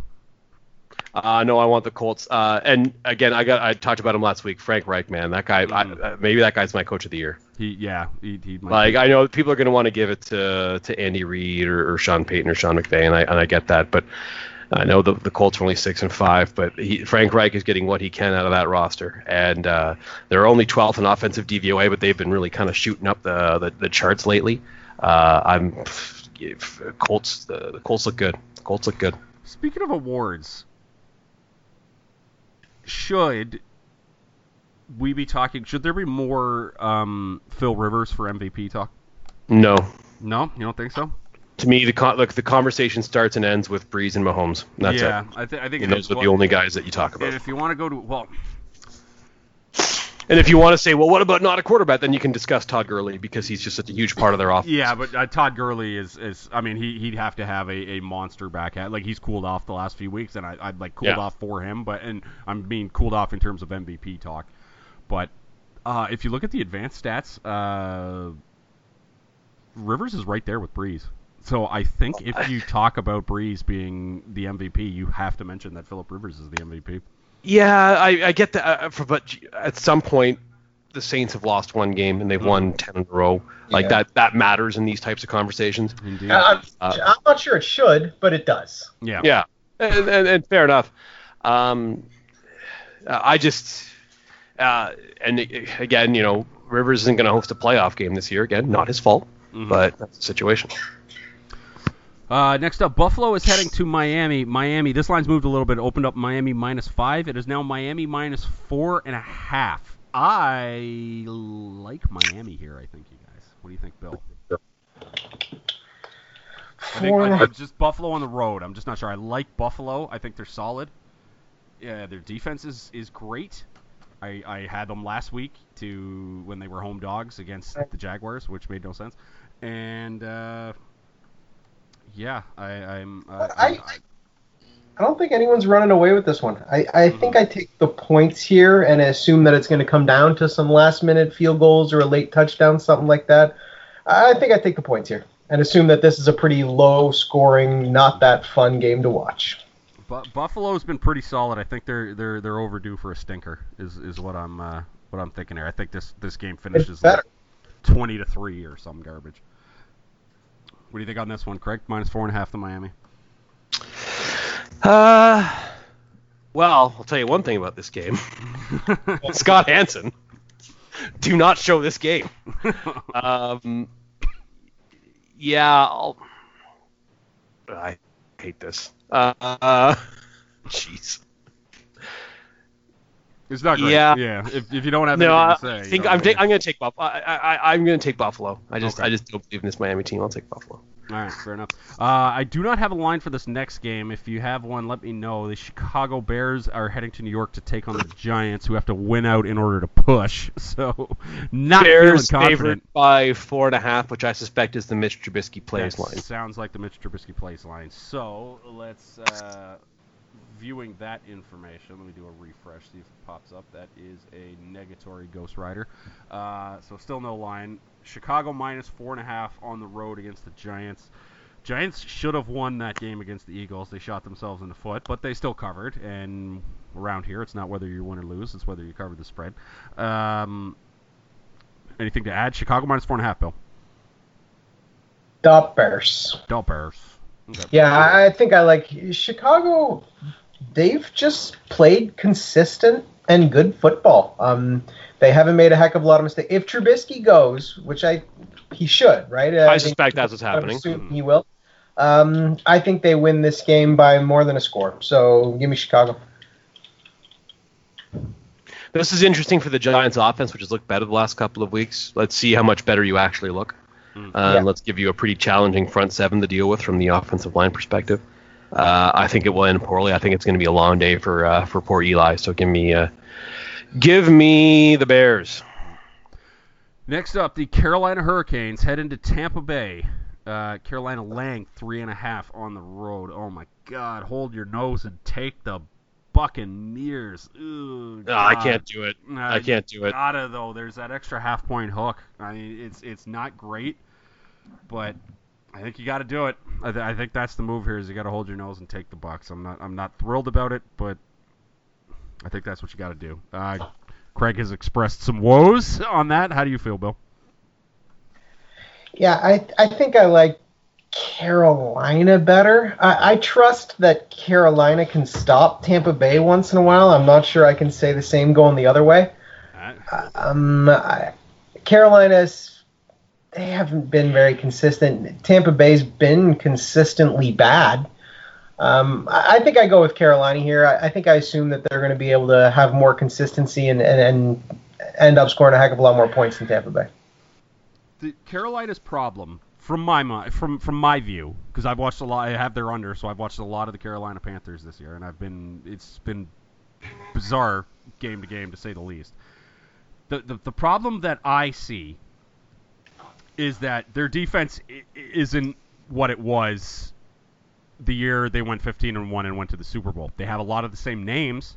Uh, no, I want the Colts. Uh, and again, I got I talked about him last week. Frank Reich, man, that guy. Mhm. I, uh, maybe that guy's my coach of the year. He, yeah, he, he might Like be- I know people are going to want to give it to to Andy Reid or, or Sean Payton or Sean McVay, and I and I get that, but. I know the, the Colts are only six and five, but he, Frank Reich is getting what he can out of that roster, and uh, they're only 12th in offensive DVOA, but they've been really kind of shooting up the the, the charts lately. Uh, I'm Colts. The, the Colts look good. The Colts look good. Speaking of awards, should we be talking? Should there be more um, Phil Rivers for MVP talk? No, No, you don't think so? To me, the con- look, the conversation starts and ends with Brees and Mahomes. That's yeah, it. I, th- I think And those are the only guys that you talk And about. if you want to go to well, And if you want to say, well, what about not a quarterback? Then you can discuss Todd Gurley because he's just such a huge part of their offense. yeah, but uh, Todd Gurley is, is I mean he he'd have to have a, a monster back at like he's cooled off the last few weeks and I I'd like cooled Yeah. off for him, but and I'm being cooled off in terms of MVP talk, but uh, if you look at the advanced stats, uh, Rivers is right there with Brees. So I think if you talk about Brees being the MVP, you have to mention that Philip Rivers is the MVP. Yeah, I, I get that. Uh, for, but at some point, the Saints have lost one game and they've won ten in a row. Like Yeah. that, that matters in these types of conversations. Indeed. I'm, Uh, I'm not sure it should, but it does. yeah. Yeah, and, and, and fair enough. Um, I just, uh, and again, you know, Rivers isn't going to host a playoff game this year. Again, not his fault, Mhm. but that's the situation. Uh, next up, Buffalo is heading to Miami. Miami. This line's moved a little bit. Opened up Miami minus five. It is now Miami minus four and a half. I like Miami here. I think you guys. What do you think, Bill? I think, I think just Buffalo on the road. I'm just not sure. I like Buffalo. I think they're solid. Yeah, their defense is, is great. I, I had them last week to when they were home dogs against the Jaguars, which made no sense. And uh, yeah, I, I'm. Uh, I, I, I don't think anyone's running away with this one. I, I think I take the points here and assume that it's going to come down to some last minute field goals or a late touchdown, something like that. I think I take the points here and assume that this is a pretty low scoring, not that fun game to watch. Bu- Buffalo's been pretty solid. I think they're they're they're overdue for a stinker. Is is what I'm uh, what I'm thinking here. I think this this game finishes like twenty to three or some garbage. What do you think on this one, Craig? Minus four and a half to Miami. Uh, well, I'll tell you one thing about this game. Scott Hansen, do not show this game. Um, yeah, I'll, I hate this. Uh, jeez. It's not great. Yeah. yeah. If, if you don't have No, I anything to say, you think know, I'm. I'm going to take Buffalo. I, I, I'm going to take Buffalo. I just Okay. I just don't believe in this Miami team. I'll take Buffalo. All right, fair enough. Uh, I do not have a line for this next game. If you have one, let me know. The Chicago Bears are heading to New York to take on the Giants, who have to win out in order to push. So, not Bears feeling confident. by four and a half, which I suspect is the Mitch Trubisky plays That line. Sounds like the Mitch Trubisky plays line. So let's uh, viewing that information. Let me do a refresh, see if it pops up. That is a negatory Ghost Rider. Uh, so still no line. Chicago minus four and a half on the road against the Giants. Giants should have won that game against the Eagles. They shot themselves in the foot, but they still covered. And around here, it's not whether you win or lose; it's whether you cover the spread. Um, anything to add? Chicago minus four and a half, Bill. Del Bears. Okay. Yeah, I think I like Chicago. They've just played consistent and good football. Um, they haven't made a heck of a lot of mistakes. If Trubisky goes, which I he should, right? I think- suspect that's what's I happening. he will. Um, I think they win this game by more than a score. So give me Chicago. This is interesting for the Giants offense, which has looked better the last couple of weeks. Let's see how much better you actually look. Uh, Yeah. Let's give you a pretty challenging front seven to deal with from the offensive line perspective. Uh, I think it will end poorly. I think it's going to be a long day for uh, for poor Eli. So give me uh, give me the Bears. Next up, the Carolina Hurricanes head into Tampa Bay. Uh, Carolina laying three and a half on the road. Oh my God! Hold your nose and take the Buccaneers. Ooh, No, I can't do it. Uh, I can't do it. Gotta though. There's that extra half point hook. I mean, it's it's not great, but I think you got to do it. I, th- I think that's the move here. Is you got to hold your nose and take the Bucks. I'm not I'm not thrilled about it, but I think that's what you got to do. Uh, Craig has expressed some woes on that. How do you feel, Bill? Yeah, I I think I like Carolina better. I, I trust that Carolina can stop Tampa Bay once in a while. I'm not sure I can say the same going the other way. Um, I, Carolina's they haven't been very consistent. Tampa Bay's been consistently bad. Um, I, think I go with Carolina here. I, I think I assume that they're going to be able to have more consistency and, and, and end up scoring a heck of a lot more points than Tampa Bay. the Carolina's problem, from my from from my view, because I've watched a lot. I have their under, so I've watched a lot of the Carolina Panthers this year, and I've been it's been bizarre game to game to say the least. The the, the problem that I see is that their defense isn't what it was the year they went 15 and one and went to the Super Bowl. They have a lot of the same names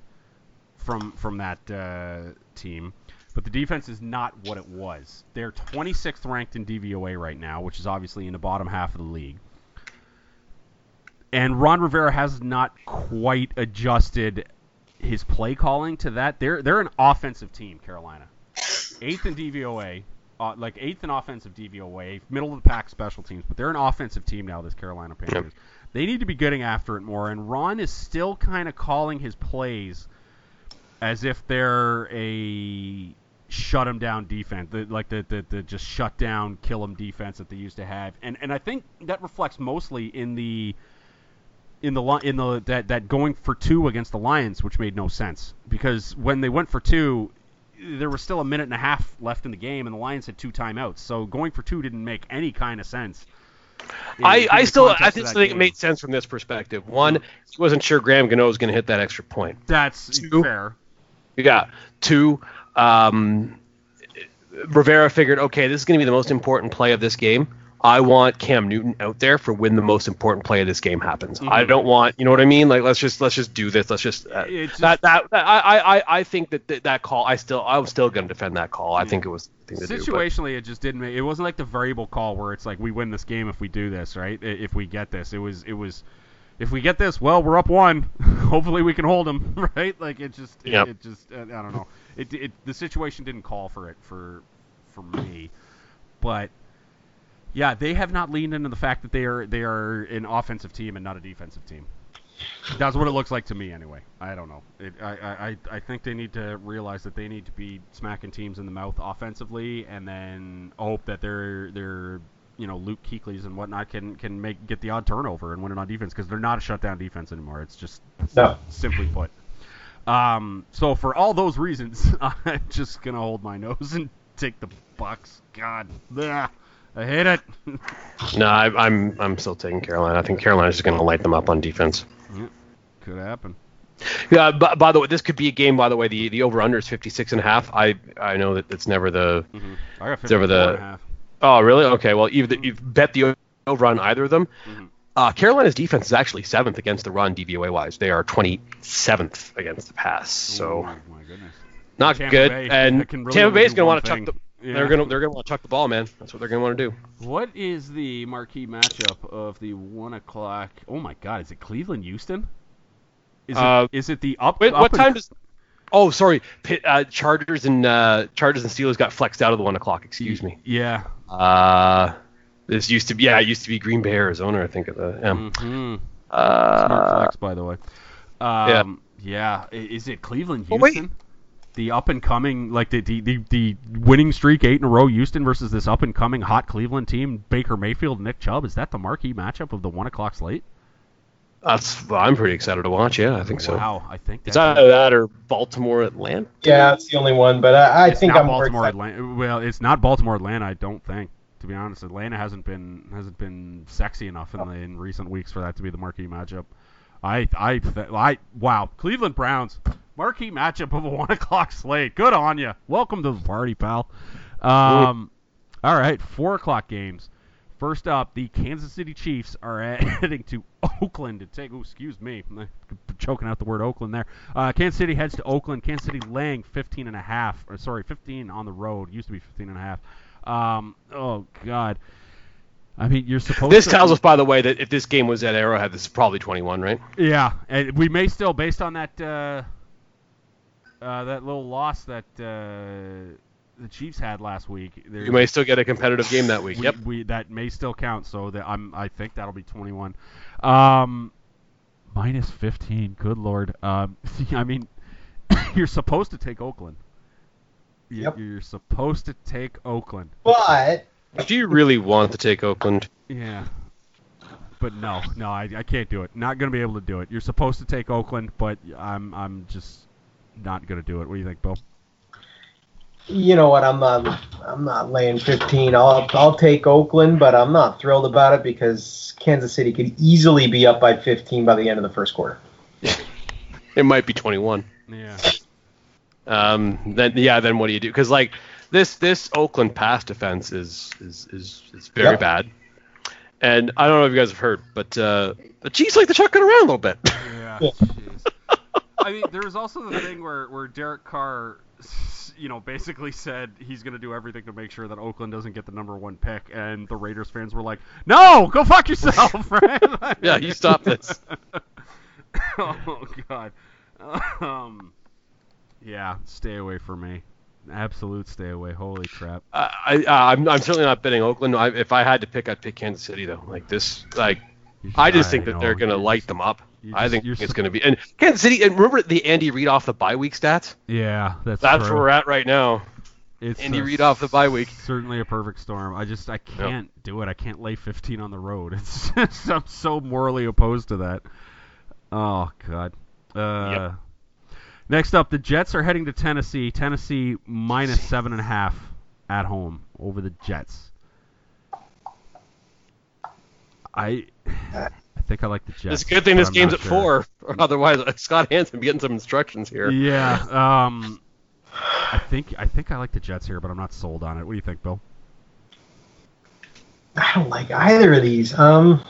from from that uh, team, but the defense is not what it was. They're 26th ranked in DVOA right now, which is obviously in the bottom half of the league. And Ron Rivera has not quite adjusted his play calling to that. They're they're an offensive team, Carolina. Eighth in DVOA, uh, like eighth in offensive DVOA, middle of the pack special teams, but they're an offensive team now. This Carolina Panthers. They need to be getting after it more, and Ron is still kind of calling his plays as if they're a shut him down defense, the, like the, the the just shut down, kill him defense that they used to have, and and I think that reflects mostly in the in the in the that that going for two against the Lions, which made no sense because when they went for two, there was still a minute and a half left in the game, and the Lions had two timeouts. So going for two didn't make any kind of sense. in- I, in I still I think, it made sense from this perspective. One, he wasn't sure Graham Gano was going to hit that extra point. That's Two. fair. Yeah. Two, um, Rivera figured, okay, this is going to be the most important play of this game. I want Cam Newton out there for when the most important play of this game happens. I don't want, you know what I mean? Like, let's just let's just do this. Let's just, uh, It's just- that, that that I I I think that that, that call. I still I'm still going to defend that call. I think it was to do. Situationally, it just didn't make. It wasn't like the variable call where it's like we win this game if we do this, right? If we get this, it was it was. If we get this, well, we're up one. Hopefully, we can hold them, right? Like it just, it, Yep. it just, I don't know. It, it, the situation didn't call for it for, for me, but yeah, they have not leaned into the fact that they are they are an offensive team and not a defensive team. That's what it looks like to me, anyway. I don't know. It, I, I, I- think they need to realize that they need to be smacking teams in the mouth offensively, and then hope that their their you know Luke Kuechly's and whatnot can can make get the odd turnover and win it on defense because they're not a shutdown defense anymore. It's just No. simply put. Um, so for all those reasons, I'm just gonna hold my nose and take the Bucks. God, Ugh, I hate it. No, I, I'm I'm still taking Carolina. I think Carolina's just going to light them up on defense. Could happen. Yeah, but by the way, this could be a game. By the way, the the over under is 56 and a half. I I know that it's never the. I got It's over 54 the- and a half. Oh, really? Okay. Well, you've you've bet the over on either of them. Mm-hmm. Uh, Carolina's defense is actually seventh against the run DVOA wise. They are 27th against the pass. So Oh, my goodness. not Tampa good. Bay and really Tampa only Bay's do going to want to chuck the. Yeah. They're gonna they're gonna want to chuck the ball, man. That's what they're gonna want to do. What is the marquee matchup of the one o'clock? Oh my God! Is it Cleveland Houston? Is it, Uh, is it the up? Wait, up what and- time does? Oh, sorry. Pit, uh, Chargers and uh, Chargers and Steelers got flexed out of the one o'clock. Excuse me. Yeah. Uh, this used to be yeah, it used to be Green Bay, Arizona. I think at the yeah. hmm Smart Uh, flex, by the way. Um, yeah. I- Is it Cleveland Oh, wait. Houston? the up and coming, like the, the the the winning streak, eight in a row, Houston versus this up and coming hot Cleveland team, Baker Mayfield, Nick Chubb. Is that the marquee matchup of the one o'clock slate? that's well, I'm pretty excited to watch. Yeah, I think so. Wow, I think It's that's either that or Baltimore, Atlanta. Yeah, it's the only one, but I, I It's think not I'm Baltimore. Atlanta. Well, it's not Baltimore Atlanta. I don't think. To be honest, Atlanta hasn't been hasn't been sexy enough in the, in recent weeks for that to be the marquee matchup. I I I wow, Cleveland Browns marquee matchup of a one o'clock slate. Good on you. Welcome to the party, pal. Um, all right, four o'clock games. First up, the Kansas City Chiefs are heading to Oakland to take. Oh, excuse me, I'm choking out the word Oakland there. Uh, Kansas City heads to Oakland. Kansas City laying 15 and a half. Or sorry, 15 on the road. Used to be 15 and a half. Um, oh God. I mean, you're supposed. To This to, tells us, by the way, that if this game was at Arrowhead, this is probably 21, right? Yeah, and we may still, based on that uh, uh, that little loss that uh, the Chiefs had last week. there's- You may still get a competitive game that week. we, Yep. we that may still count. So that I'm I think that'll be 21. Um, minus 15. Good lord. Um, I mean, you're supposed to take Oakland. You- Yep. You're supposed to take Oakland. But Do you really want to take Oakland? Yeah. But no, no, I, I can't do it. Not gonna be able to do it. You're supposed to take Oakland, but I'm I'm just not gonna do it. What do you think, Bill? you know what? I'm not. I'm not laying 15. I'll I'll take Oakland, but I'm not thrilled about it because Kansas City could easily be up by 15 by the end of the first quarter. It might be 21. Yeah. Um, then yeah, then what do you do? Because like this this Oakland pass defense is is is, is very Yep. bad. And I don't know if you guys have heard, but uh, the Chiefs like to chuck it around a little bit. Yeah. Yeah. I mean, there was also the thing where where Derek Carr, you know, basically said he's going to do everything to make sure that Oakland doesn't get the number one pick, and the Raiders fans were like, "No, go fuck yourself!" right? yeah, you stop this. oh God. Um. Yeah, stay away from me. Absolute stay away. Holy crap. I, I uh, I'm I'm certainly not betting Oakland. I, if I had to pick, I'd pick Kansas City though. Like this, like I just think that they're gonna light them up. you I think it's so- gonna be and Kansas City. And remember the Andy Reid off the bye week stats? Yeah, that's That's true. where we're at right now. It's Andy Reid off the bye week. Certainly a perfect storm. I just I can't do it. I can't lay 15 on the road. It's just, I'm so morally opposed to that. Oh God. Uh, Next up, the Jets are heading to Tennessee. Tennessee minus seven and a half at home over the Jets. I I think I like the Jets. It's a good thing this I'm game's at sure. four, or otherwise Scott Hansen be getting some instructions here. Yeah. Um. I think I think I like the Jets here, but I'm not sold on it. What do you think, Bill? I don't like either of these. Um,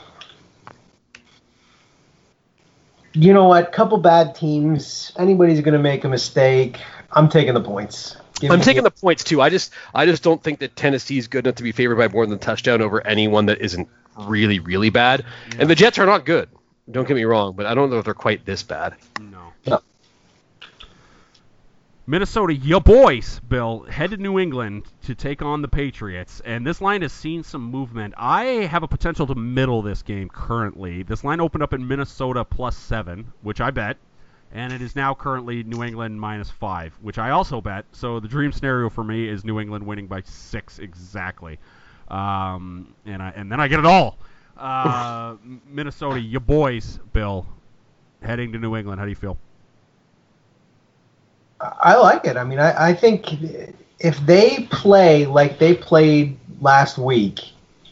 you know what? Couple bad teams. Anybody's going to make a mistake. I'm taking the points. Give I'm taking the points too. I just I just don't think that Tennessee's good enough to be favored by more than a touchdown over anyone that isn't really really bad. And the Jets are not good. Don't get me wrong, but I don't know if they're quite this bad. No. No. Minnesota, your boys, Bill, head to New England to take on the Patriots, and this line has seen some movement. I have a potential to middle this game currently. This line opened up in Minnesota plus seven, which I bet, and it is now currently New England minus five, which I also bet. So the dream scenario for me is New England winning by six exactly, um, and I and then I get it all. Uh, Minnesota, your boys, Bill, heading to New England. How do you feel? I like it. I mean, I, I think if they play like they played last week,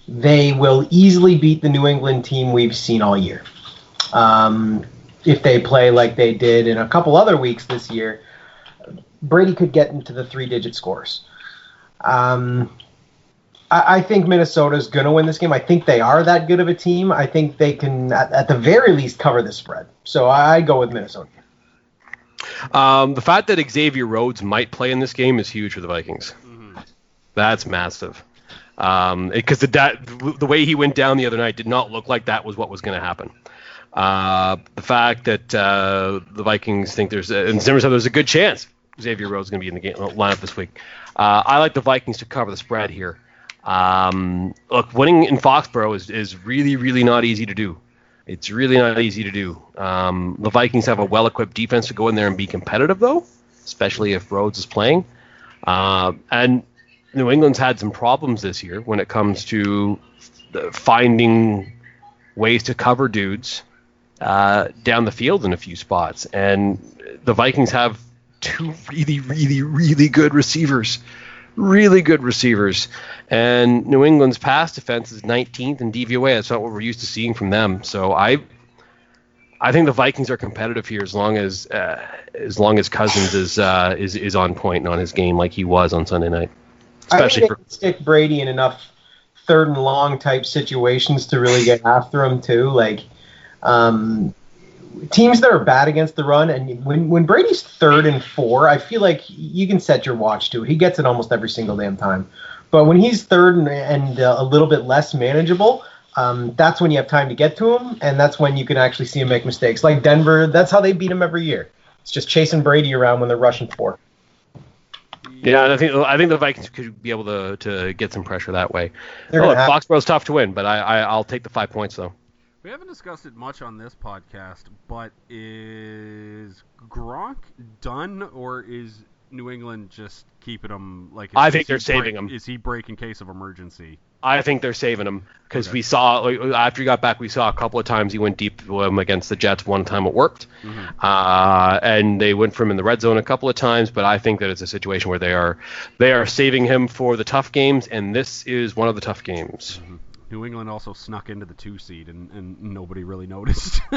they will easily beat the New England team we've seen all year. Um, if they play like they did in a couple other weeks this year, Brady could get into the three-digit scores. Um, I, I think Minnesota's going to win this game. I think they are that good of a team. I think they can, at, at the very least, cover the spread. So I, I go with Minnesota. Um, the fact that Xavier Rhodes might play in this game is huge for the Vikings. That's massive. Because the that, the way he went down the other night did not look like that was what was going to happen. Uh, the fact that uh, the Vikings think there's and Zimmer said there's a good chance Xavier Rhodes is going to be in the game lineup this week. Uh, I like the Vikings to cover the spread here. Um, look, winning in Foxborough is, is really really not easy to do. It's really not easy to do. Um, the Vikings have a well-equipped defense to go in there and be competitive, though, especially if Rhodes is playing. Uh, and New England's had some problems this year when it comes to finding ways to cover dudes uh, down the field in a few spots. And the Vikings have two really, really, really good receivers. Really good receivers. And New England's pass defense is 19th in DVOA. That's not what we're used to seeing from them. So I I think the Vikings are competitive here as long as uh, as long as Cousins is uh, is is on point and on his game like he was on Sunday night. I Especially think for stick Brady in enough third and long type situations to really get after him too. Like um, teams that are bad against the run, and when when Brady's third and four, I feel like you can set your watch to it. He gets it almost every single damn time. But when he's third and, and uh, a little bit less manageable, um, that's when you have time to get to him, and that's when you can actually see him make mistakes. Like Denver, that's how they beat him every year. It's just chasing Brady around when they're rushing four. yeah, and I think I think the Vikings could be able to, to get some pressure that way. Oh, Foxborough's tough to win, but I, I I'll take the five points though. We haven't discussed it much on this podcast, but is Gronk done, or is New England just keeping him like? Is, I think they're saving break- him. Is he break in case of emergency? I think they're saving him because Okay. we saw like, after he got back, we saw a couple of times he went deep against the Jets. One time it worked, uh, and they went for him in the red zone a couple of times. But I think that it's a situation where they are they are saving him for the tough games, and this is one of the tough games. New England also snuck into the two seed, and, and nobody really noticed.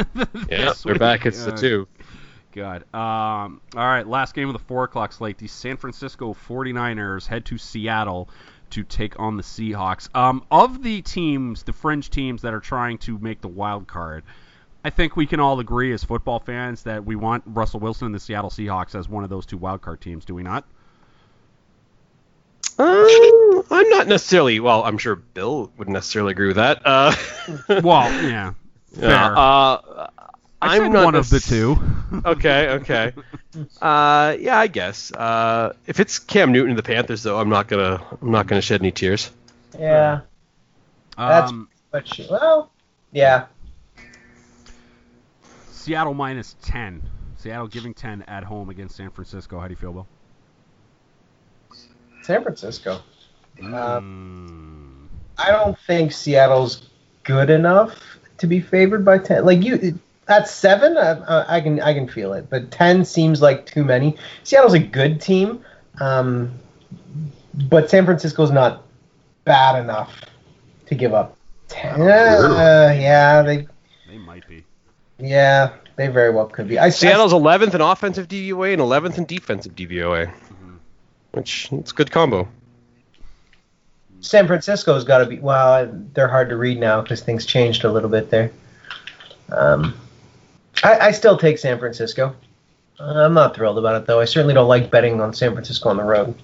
Yeah, they're week. back. It's the Uh, two. God. Um, all right, last game of the 4 o'clock slate. The San Francisco 49ers head to Seattle to take on the Seahawks. Um, of the teams, the fringe teams that are trying to make the wild card, I think we can all agree as football fans that we want Russell Wilson and the Seattle Seahawks as one of those two wild card teams, do we not? Uh, I'm not necessarily. Well, I'm sure Bill wouldn't necessarily agree with that. Uh, Well, yeah. Fair. yeah, uh, I I'm not one of the two. okay, okay. Uh, yeah, I guess. Uh, if it's Cam Newton and the Panthers, though, I'm not gonna. I'm not gonna shed any tears. Yeah, That's- Um, but she, well, yeah. Seattle minus 10. Seattle giving 10 at home against San Francisco. How do you feel, Bill? San Francisco. Mm. I don't think Seattle's good enough to be favored by ten. Like you, At seven, I, I can I can feel it, but ten seems like too many. Seattle's a good team, um, but San Francisco's not bad enough to give up ten. Uh, yeah, they They might be. yeah they very well could be. I Seattle's 11th in offensive DVOA and 11th in defensive DVOA, which it's a good combo. San Francisco's got to be. Well, they're hard to read now because things changed a little bit there. Um, I, I still take San Francisco. I'm not thrilled about it though. I certainly don't like betting on San Francisco on the road.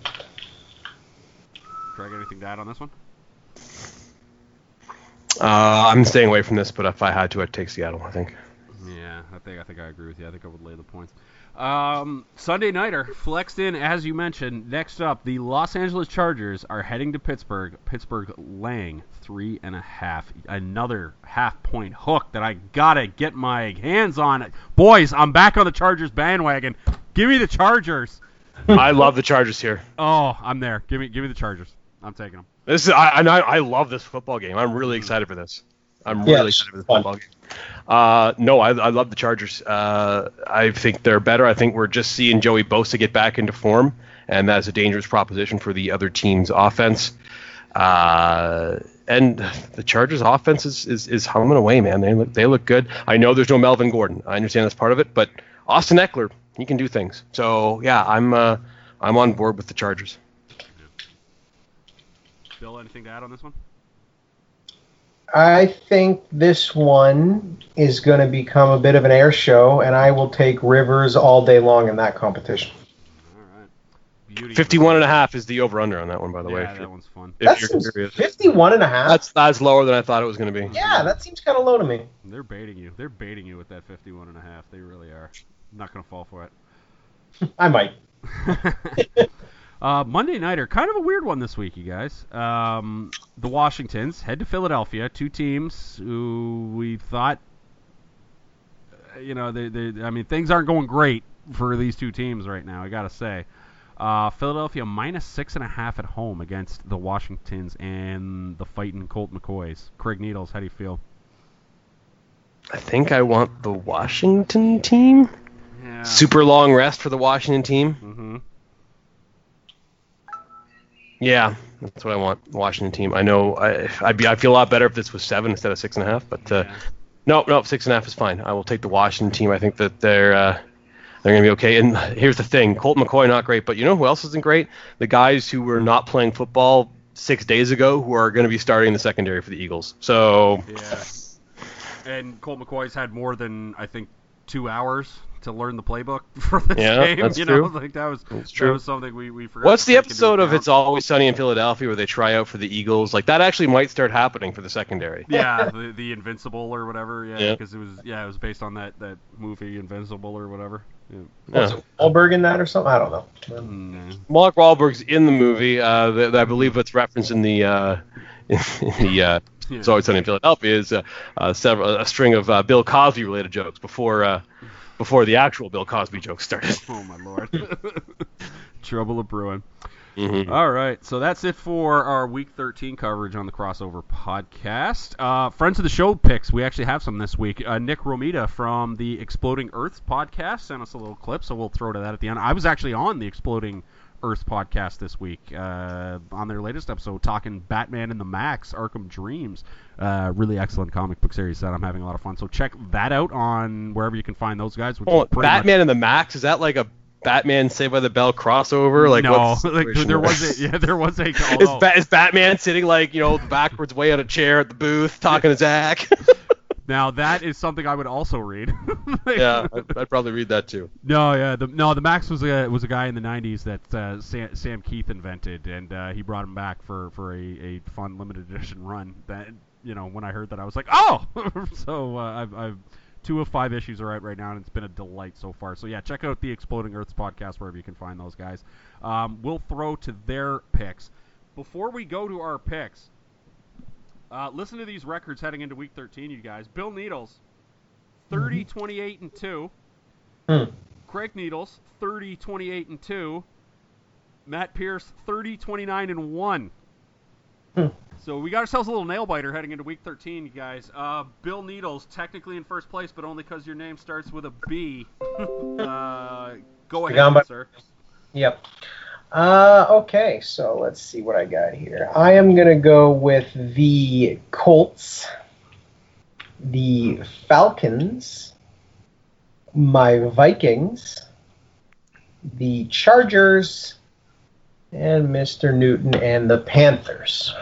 Craig, anything to add on this one? Uh, I'm staying away from this, but if I had to, I'd take Seattle. I think. Yeah, I think I think I agree with you. I think I would lay the points. Um, Sunday nighter flexed in as you mentioned. Next up, the Los Angeles Chargers are heading to Pittsburgh. Pittsburgh laying three and a half. Another half point hook that I gotta get my hands on. Boys, I'm back on the Chargers bandwagon. Give me the Chargers. I love the Chargers here. Oh, I'm there. Give me give me the Chargers. I'm taking them. This is I, I I love this football game. I'm really excited for this. I'm Yeah, really it's excited for this football game. Uh, no, I, I love the Chargers. Uh, I think they're better. I think we're just seeing Joey Bosa get back into form, and that's a dangerous proposition for the other team's offense. Uh, and the Chargers' offense is, is, is humming away, man. They look they look good. I know there's no Melvin Gordon. I understand that's part of it, but Austin Ekeler, he can do things. So yeah, I'm uh, I'm on board with the Chargers. Bill, anything to add on this one? I think this one is going to become a bit of an air show, and I will take Rivers all day long in that competition. All right. Beauty. 51 and a half is the over under on that one, by the Yeah, way. If that you're, one's fun. if That you're curious. 51 and a half. That's that's lower than I thought it was going to be. yeah, that seems kind of low to me. They're baiting you. They're baiting you with that 51 and a half. They really are. I'm not going to fall for it. I might. uh, Monday nighter, kind of a weird one this week, you guys. Um, the Washingtons head to Philadelphia, two teams who we thought, uh, you know, they, they, I mean, things aren't going great for these two teams right now. I gotta say, uh, Philadelphia minus six and a half at home against the Washingtons and the fighting Colt McCoys. Craig Needles, how do you feel? I think I want the Washington team. Yeah. Super long rest for the Washington team. hmm Yeah, that's what I want. Washington team. I know. I I'd be. I feel a lot better if this was seven instead of six and a half. But uh, Yeah. no, no, six and a half is fine. I will take the Washington team. I think that they're uh, they're gonna be okay. And here's the thing: Colt McCoy not great, but you know who else isn't great? The guys who were not playing football six days ago who are going to be starting the secondary for the Eagles. So Yeah. And Colt McCoy's had more than I think two hours to learn the playbook for this Yeah, game. that's you know, true. like that was That's that was something we, we forgot. What's the episode of. It's Always Sunny in Philadelphia where they try out for the Eagles? Like that actually might start happening for the secondary. Yeah, the, the Invincible or whatever. Yeah, Yeah. because it was yeah it was based on that that movie Invincible or whatever. Yeah. Was Yeah. it Wahlberg in that or something? I don't know. Mm, Mark Wahlberg's in the movie. Uh, that, that I believe it's referenced in the uh, in the uh, yeah. It's Always Sunny in Philadelphia is uh, uh, several a string of uh, Bill Cosby related jokes before uh, before the actual Bill Cosby jokes started. Oh my lord. Trouble of brewing. Mhm. All right, so that's it for our Week 13 coverage on the Crossover Podcast. Uh, friends of the show picks, we actually have some this week. Uh, Nic Romita from the Exploding Earths podcast sent us a little clip, so we'll throw to that at the end. I was actually on the Exploding Earth podcast this week uh, on their latest episode, talking Batman and the Maxx, Arkham Dreams. Uh, really excellent comic book series that I'm having a lot of fun. So check that out on wherever you can find those guys. Which Oh, pretty much- Batman and the Maxx is that like a Batman Saved by the Bell crossover? Like no, the like there there? was a yeah, there was a. Is, ba- is Batman sitting like you know backwards way on a chair at the booth talking to Zach? Now that is something I would also read. yeah, I'd, I'd probably read that too. No, yeah. The, no, the Maxx was a was a guy in the '90s that uh, Sam, Sam Kieth invented, and uh, he brought him back for for a, a fun limited edition run. That you know, when I heard that, I was like, oh. so uh, I've, I've two of five issues are out right now, and it's been a delight so far. So yeah, check out the Exploding Earths podcast wherever you can find those guys. Um, we'll throw to their picks before we go to our picks. Uh, listen to these records heading into Week 13, you guys. Bill Needles, 30, 28, and two. Hmm. Craig Needles, 30, 28, and 2. Matt Pierce, 30, 29, and 1. Hmm. So we got ourselves a little nail biter heading into Week 13, you guys. Uh, Bill Needles technically in first place, but only because your name starts with a B. uh, go ahead, sir. Yep. Uh, okay, so let's see what I got here. I am going to go with the Colts, the Falcons, my Vikings, the Chargers, and Mr. Newton and the Panthers.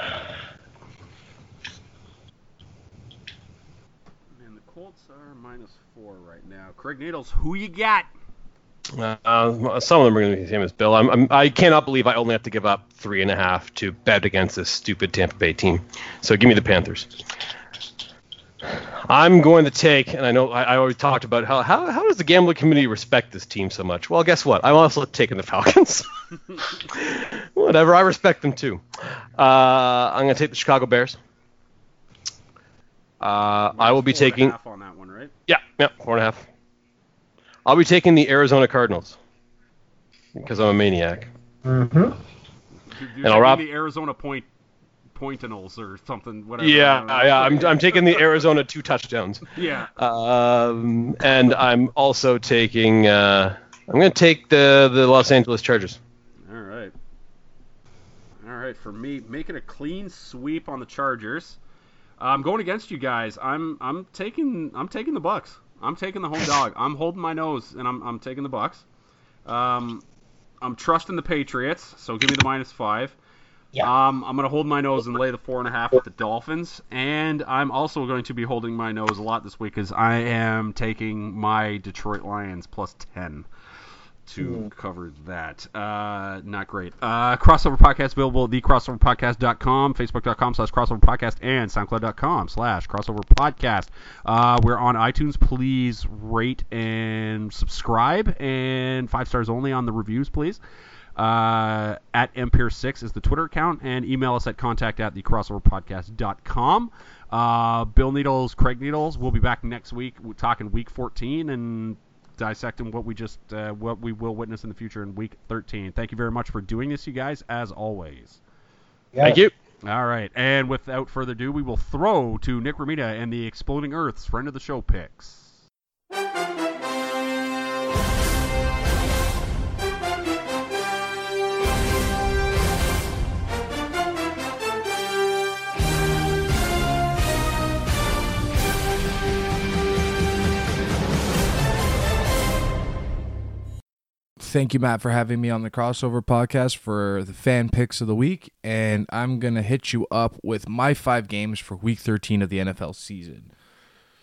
And the Colts are minus four right now. Craig Needles, who you got? Uh, some of them are going to be the same as Bill. I'm, I'm, I cannot believe I only have to give up three and a half to bet against this stupid Tampa Bay team. So give me the Panthers. I'm going to take, and I know I, I already talked about how, how how does the gambling community respect this team so much? Well, guess what? I'm also taking the Falcons. Whatever, I respect them too. Uh, I'm going to take the Chicago Bears. Uh, I will be Four and a taking. half on that one, right? Yeah, yeah, four and a half. I'll be taking the Arizona Cardinals because I'm a maniac. Mm-hmm. You're And I'll wrap- taking the Arizona point pointinals or something. Whatever. Yeah, I yeah, I'm, I'm taking the Arizona two touchdowns. Yeah. Um, and I'm also taking. Uh, I'm going to take the the Los Angeles Chargers. All right. All right, for me, making a clean sweep on the Chargers. I'm going against you guys. I'm I'm taking I'm taking the Bucks. I'm taking the home dog. I'm holding my nose and I'm I'm taking the Bucks. Um, I'm trusting the Patriots, so give me the minus five. Yeah. Um, I'm going to hold my nose and lay the four and a half with the Dolphins, and I'm also going to be holding my nose a lot this week because I am taking my Detroit Lions plus ten to cover that. Uh, not great. Uh, crossover podcast available at thecrossoverpodcast.com, facebook.com slash crossover podcast, and soundcloud.com slash crossover podcast. Uh, we're on iTunes. Please rate and subscribe, and five stars only on the reviews, please. Uh, at Empire6 is the Twitter account, and email us at contact at thecrossoverpodcast.com. Uh, Bill Needles, Craig Needles, we'll be back next week We're talking week 14 and dissecting what we just uh, what we will witness in the future in week 13. Thank you very much for doing this, you guys, as always. Yeah. Thank you. All right, and without further ado, we will throw to Nic Romita and the Exploding Earth's friend of the show picks. Thank you, Matt, for having me on the crossover podcast for the fan picks of the week. And I'm going to hit you up with my five games for week 13 of the NFL season.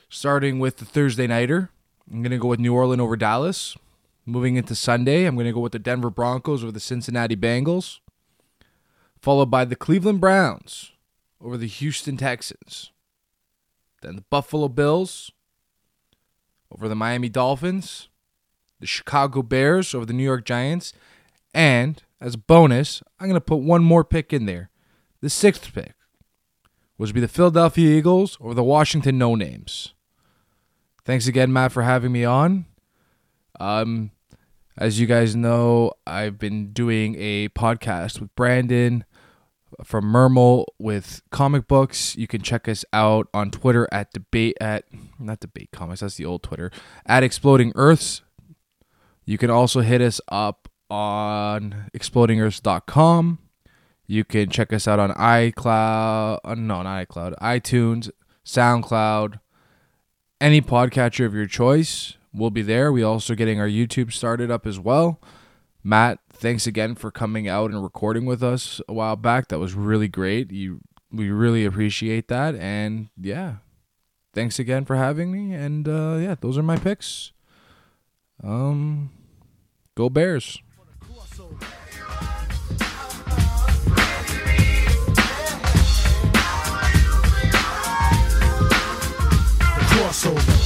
Starting with the Thursday Nighter, I'm going to go with New Orleans over Dallas. Moving into Sunday, I'm going to go with the Denver Broncos over the Cincinnati Bengals. Followed by the Cleveland Browns over the Houston Texans. Then the Buffalo Bills over the Miami Dolphins the Chicago Bears over the New York Giants. And as a bonus, I'm going to put one more pick in there. The sixth pick was be the Philadelphia Eagles or the Washington No Names. Thanks again, Matt, for having me on. Um, as you guys know, I've been doing a podcast with Brandon from Mermal with comic books. You can check us out on Twitter at debate at not debate comics. That's the old Twitter at Exploding Earths. You can also hit us up on explodingearths.com. You can check us out on iCloud, uh, no, not iCloud, iTunes, SoundCloud, any podcatcher of your choice. We'll be there. We also getting our YouTube started up as well. Matt, thanks again for coming out and recording with us a while back. That was really great. You we really appreciate that. And yeah, thanks again for having me. And uh, yeah, those are my picks. Um, go Bears. crossover.